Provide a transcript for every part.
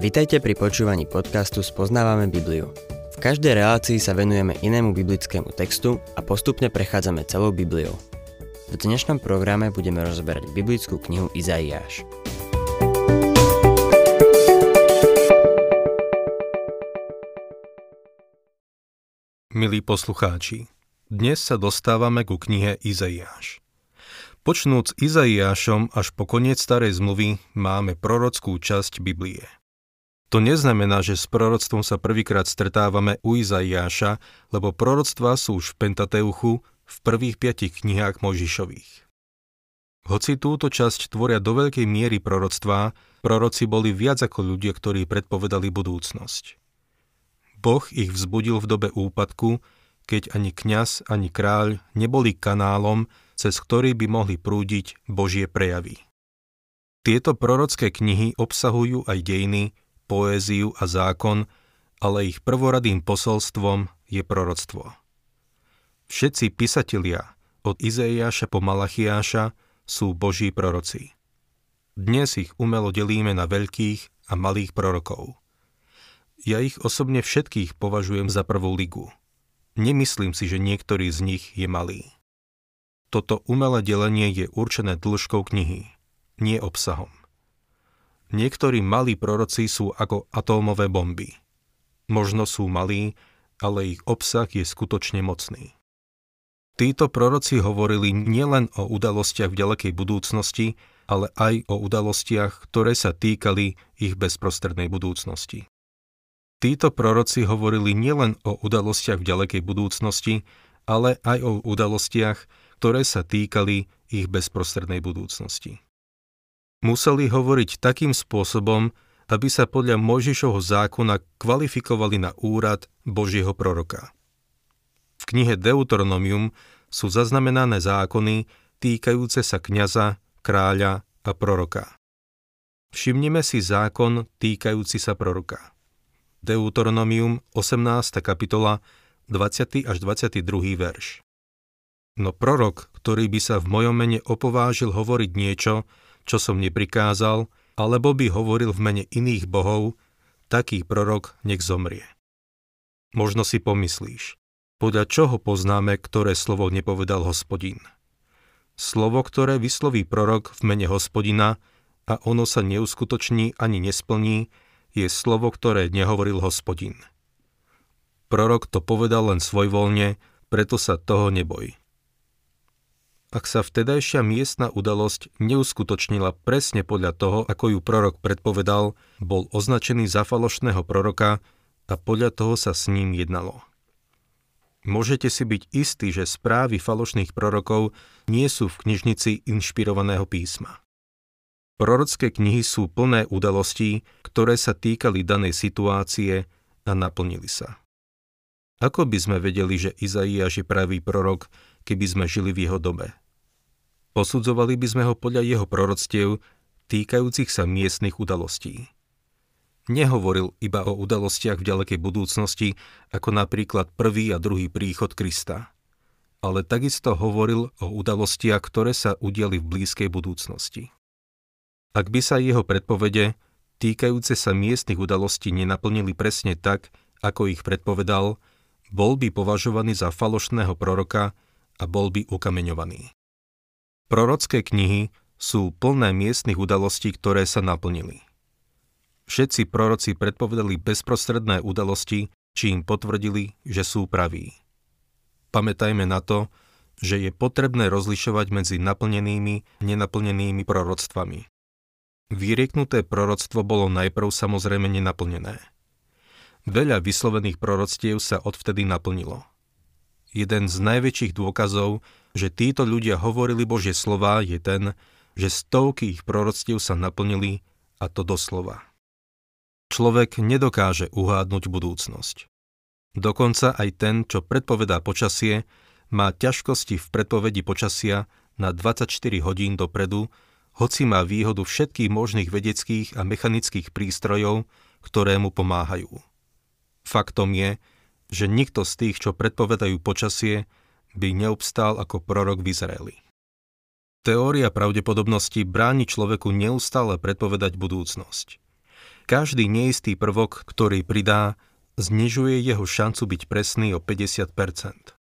Vitajte pri počúvaní podcastu Spoznávame Bibliu. V každej relácii sa venujeme inému biblickému textu a postupne prechádzame celou Bibliou. V dnešnom programe budeme rozberať biblickú knihu Izaiáš. Milí poslucháči, dnes sa dostávame ku knihe Izaiáš. Počnúc Izaiášom až po koniec starej zmluvy máme prorockú časť Biblie – to neznamená, že s proroctvom sa prvýkrát stretávame u Izaiáša, lebo proroctvá sú už v Pentateuchu v prvých piatich knihách Mojžišových. Hoci túto časť tvoria do veľkej miery proroctvá, proroci boli viac ako ľudia, ktorí predpovedali budúcnosť. Boh ich vzbudil v dobe úpadku, keď ani kňaz, ani kráľ neboli kanálom, cez ktorý by mohli prúdiť Božie prejavy. Tieto prorocké knihy obsahujú aj dejiny, poéziu a zákon, ale ich prvoradým posolstvom je proroctvo. Všetci písatelia od Izeiáša po Malachiáša sú Boží proroci. Dnes ich umelo delíme na veľkých a malých prorokov. Ja ich osobne všetkých považujem za prvú ligu. Nemyslím si, že niektorý z nich je malý. Toto umelé delenie je určené dĺžkou knihy, nie obsahom. Niektorí malí proroci sú ako atómové bomby. Možno sú malí, ale ich obsah je skutočne mocný. Títo proroci hovorili nielen o udalostiach v ďalekej budúcnosti, ale aj o udalostiach, ktoré sa týkali ich bezprostrednej budúcnosti. Títo proroci hovorili nielen o udalostiach v ďalekej budúcnosti, ale aj o udalostiach, ktoré sa týkali ich bezprostrednej budúcnosti. Museli hovoriť takým spôsobom, aby sa podľa Mojžišovho zákona kvalifikovali na úrad Božieho proroka. V knihe Deuteronomium sú zaznamenané zákony týkajúce sa kňaza, kráľa a proroka. Všimnime si zákon týkajúci sa proroka. Deuteronomium 18. kapitola 20. až 22. verš. No prorok, ktorý by sa v mojom mene opovážil hovoriť niečo, čo som neprikázal, alebo by hovoril v mene iných bohov, taký prorok nech zomrie. Možno si pomyslíš, podľa čoho poznáme, ktoré slovo nepovedal hospodin. Slovo, ktoré vysloví prorok v mene hospodina a ono sa neuskutoční ani nesplní, je slovo, ktoré nehovoril hospodin. Prorok to povedal len svojvoľne, preto sa toho neboj ak sa vtedajšia miestna udalosť neuskutočnila presne podľa toho, ako ju prorok predpovedal, bol označený za falošného proroka a podľa toho sa s ním jednalo. Môžete si byť istí, že správy falošných prorokov nie sú v knižnici inšpirovaného písma. Prorocké knihy sú plné udalostí, ktoré sa týkali danej situácie a naplnili sa. Ako by sme vedeli, že Izaiáš je pravý prorok, keby sme žili v jeho dobe? Posudzovali by sme ho podľa jeho proroctiev týkajúcich sa miestnych udalostí. Nehovoril iba o udalostiach v ďalekej budúcnosti, ako napríklad prvý a druhý príchod Krista, ale takisto hovoril o udalostiach, ktoré sa udiali v blízkej budúcnosti. Ak by sa jeho predpovede týkajúce sa miestnych udalostí nenaplnili presne tak, ako ich predpovedal, bol by považovaný za falošného proroka a bol by ukameňovaný. Prorocké knihy sú plné miestnych udalostí, ktoré sa naplnili. Všetci proroci predpovedali bezprostredné udalosti, či im potvrdili, že sú praví. Pamätajme na to, že je potrebné rozlišovať medzi naplnenými nenaplnenými proroctvami. Vyrieknuté proroctvo bolo najprv samozrejme nenaplnené. Veľa vyslovených proroctiev sa odvtedy naplnilo. Jeden z najväčších dôkazov, že títo ľudia hovorili Božie slova, je ten, že stovky ich proroctiev sa naplnili, a to doslova. Človek nedokáže uhádnuť budúcnosť. Dokonca aj ten, čo predpovedá počasie, má ťažkosti v predpovedi počasia na 24 hodín dopredu, hoci má výhodu všetkých možných vedeckých a mechanických prístrojov, ktoré mu pomáhajú. Faktom je, že nikto z tých, čo predpovedajú počasie, by neobstál ako prorok v Izraeli. Teória pravdepodobnosti bráni človeku neustále predpovedať budúcnosť. Každý neistý prvok, ktorý pridá, znižuje jeho šancu byť presný o 50%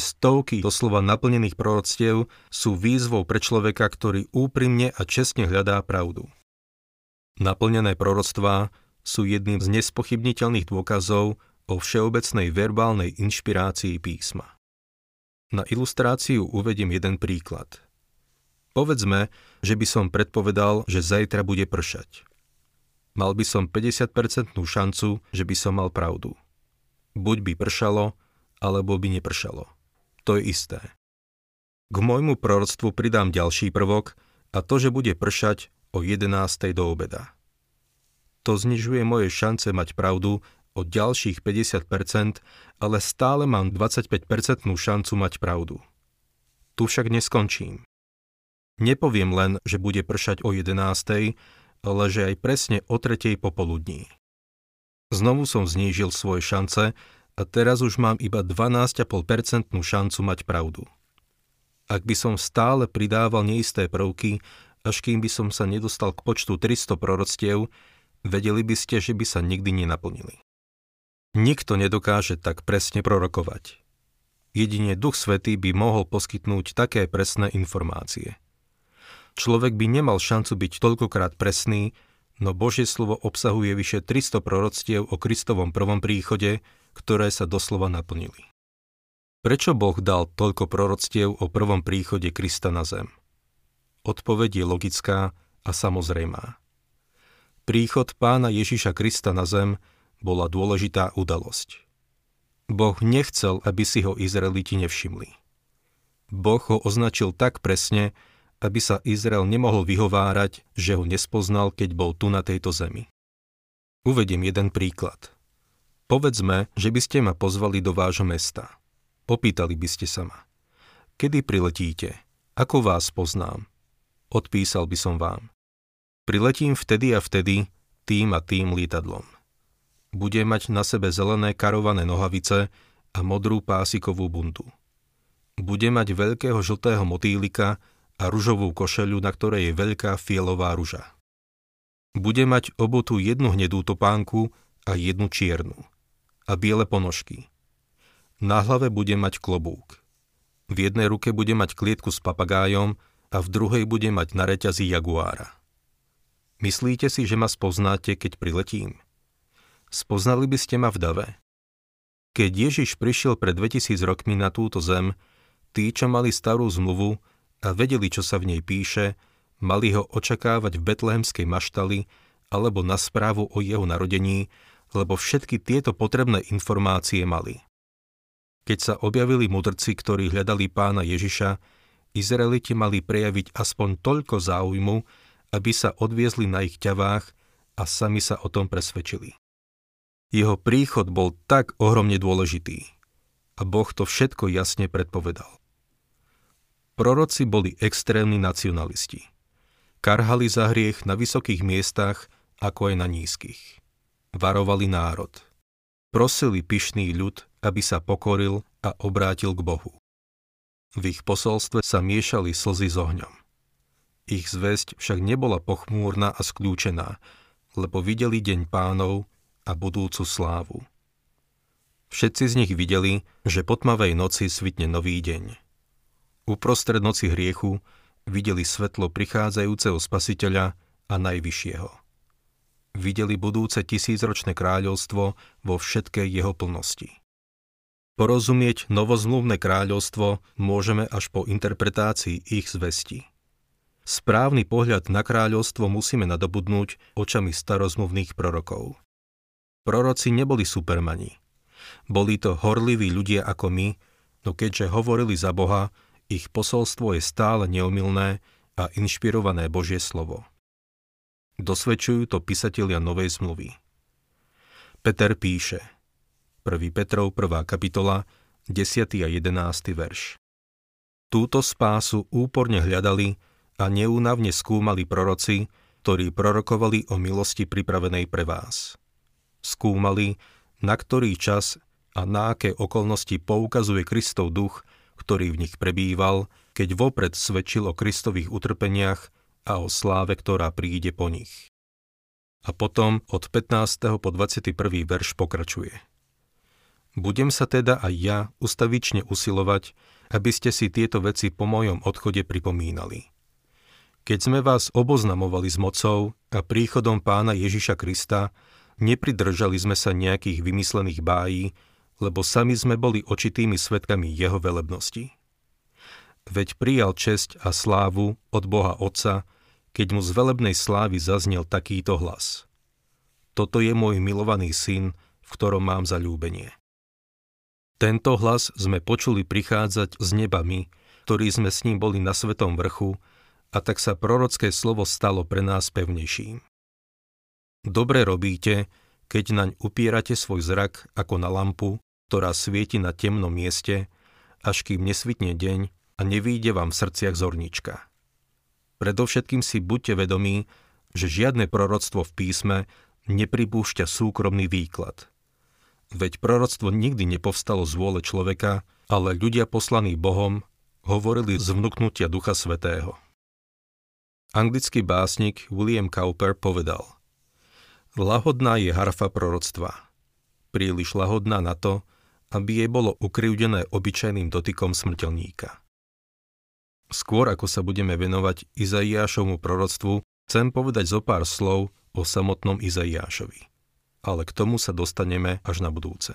Stovky doslova naplnených proroctiev sú výzvou pre človeka, ktorý úprimne a čestne hľadá pravdu. Naplnené proroctvá sú jedným z nespochybniteľných dôkazov o všeobecnej verbálnej inšpirácii písma. Na ilustráciu uvediem jeden príklad. Povedzme, že by som predpovedal, že zajtra bude pršať. Mal by som 50% šancu, že by som mal pravdu. Buď by pršalo, alebo by nepršalo. To je isté. K môjmu proroctvu pridám ďalší prvok a to, že bude pršať o 11. do obeda. To znižuje moje šance mať pravdu o ďalších 50%, ale stále mám 25% šancu mať pravdu. Tu však neskončím. Nepoviem len, že bude pršať o 11., ale že aj presne o 3. popoludní. Znovu som znížil svoje šance a teraz už mám iba 12,5% šancu mať pravdu. Ak by som stále pridával neisté prvky, až kým by som sa nedostal k počtu 300 proroctiev, vedeli by ste, že by sa nikdy nenaplnili. Nikto nedokáže tak presne prorokovať. Jedine Duch Svetý by mohol poskytnúť také presné informácie. Človek by nemal šancu byť toľkokrát presný, no Božie slovo obsahuje vyše 300 proroctiev o Kristovom prvom príchode, ktoré sa doslova naplnili. Prečo Boh dal toľko proroctiev o prvom príchode Krista na zem? Odpoveď je logická a samozrejmá. Príchod pána Ježiša Krista na zem bola dôležitá udalosť. Boh nechcel, aby si ho Izraeliti nevšimli. Boh ho označil tak presne, aby sa Izrael nemohol vyhovárať, že ho nespoznal, keď bol tu na tejto zemi. Uvediem jeden príklad. Povedzme, že by ste ma pozvali do vášho mesta. Popýtali by ste sa ma. Kedy priletíte? Ako vás poznám? Odpísal by som vám. Priletím vtedy a vtedy, tým a tým lietadlom bude mať na sebe zelené karované nohavice a modrú pásikovú bundu. Bude mať veľkého žltého motýlika a ružovú košeľu, na ktorej je veľká fielová ruža. Bude mať obutú jednu hnedú topánku a jednu čiernu a biele ponožky. Na hlave bude mať klobúk. V jednej ruke bude mať klietku s papagájom a v druhej bude mať na reťazi jaguára. Myslíte si, že ma spoznáte, keď priletím? Spoznali by ste ma v dave? Keď Ježiš prišiel pred 2000 rokmi na túto zem, tí, čo mali starú zmluvu a vedeli, čo sa v nej píše, mali ho očakávať v betlehemskej maštali alebo na správu o jeho narodení, lebo všetky tieto potrebné informácie mali. Keď sa objavili mudrci, ktorí hľadali pána Ježiša, Izraeliti mali prejaviť aspoň toľko záujmu, aby sa odviezli na ich ťavách a sami sa o tom presvedčili. Jeho príchod bol tak ohromne dôležitý a Boh to všetko jasne predpovedal. Proroci boli extrémni nacionalisti. Karhali za hriech na vysokých miestach, ako aj na nízkych. Varovali národ. Prosili pyšný ľud, aby sa pokoril a obrátil k Bohu. V ich posolstve sa miešali slzy s ohňom. Ich zväzť však nebola pochmúrna a skľúčená, lebo videli deň pánov a budúcu slávu. Všetci z nich videli, že po tmavej noci svitne nový deň. Uprostred noci hriechu videli svetlo prichádzajúceho spasiteľa a najvyššieho. Videli budúce tisícročné kráľovstvo vo všetkej jeho plnosti. Porozumieť novozmluvné kráľovstvo môžeme až po interpretácii ich zvesti. Správny pohľad na kráľovstvo musíme nadobudnúť očami starozmluvných prorokov. Proroci neboli supermani. Boli to horliví ľudia ako my, no keďže hovorili za Boha, ich posolstvo je stále neomilné a inšpirované Božie slovo. Dosvedčujú to písatelia Novej zmluvy. Peter píše, 1. Petrov 1. kapitola, 10. a 11. verš. Túto spásu úporne hľadali a neúnavne skúmali proroci, ktorí prorokovali o milosti pripravenej pre vás skúmali, na ktorý čas a na aké okolnosti poukazuje Kristov duch, ktorý v nich prebýval, keď vopred svedčil o Kristových utrpeniach a o sláve, ktorá príde po nich. a potom od 15. po 21. verš pokračuje. Budem sa teda aj ja ustavične usilovať, aby ste si tieto veci po mojom odchode pripomínali. Keď sme vás oboznamovali s mocou a príchodom pána Ježiša Krista, nepridržali sme sa nejakých vymyslených bájí, lebo sami sme boli očitými svetkami jeho velebnosti. Veď prijal česť a slávu od Boha Otca, keď mu z velebnej slávy zaznel takýto hlas. Toto je môj milovaný syn, v ktorom mám zalúbenie. Tento hlas sme počuli prichádzať z neba my, ktorí sme s ním boli na svetom vrchu, a tak sa prorocké slovo stalo pre nás pevnejším. Dobre robíte, keď naň upierate svoj zrak ako na lampu, ktorá svieti na temnom mieste, až kým nesvitne deň a nevíde vám v srdciach zornička. Predovšetkým si buďte vedomí, že žiadne proroctvo v písme nepripúšťa súkromný výklad. Veď proroctvo nikdy nepovstalo z vôle človeka, ale ľudia poslaní Bohom hovorili z vnúknutia Ducha Svetého. Anglický básnik William Cowper povedal Lahodná je harfa proroctva. Príliš lahodná na to, aby jej bolo ukryvdené obyčajným dotykom smrteľníka. Skôr ako sa budeme venovať Izaiášovmu proroctvu, chcem povedať zo pár slov o samotnom Izaiášovi. Ale k tomu sa dostaneme až na budúce.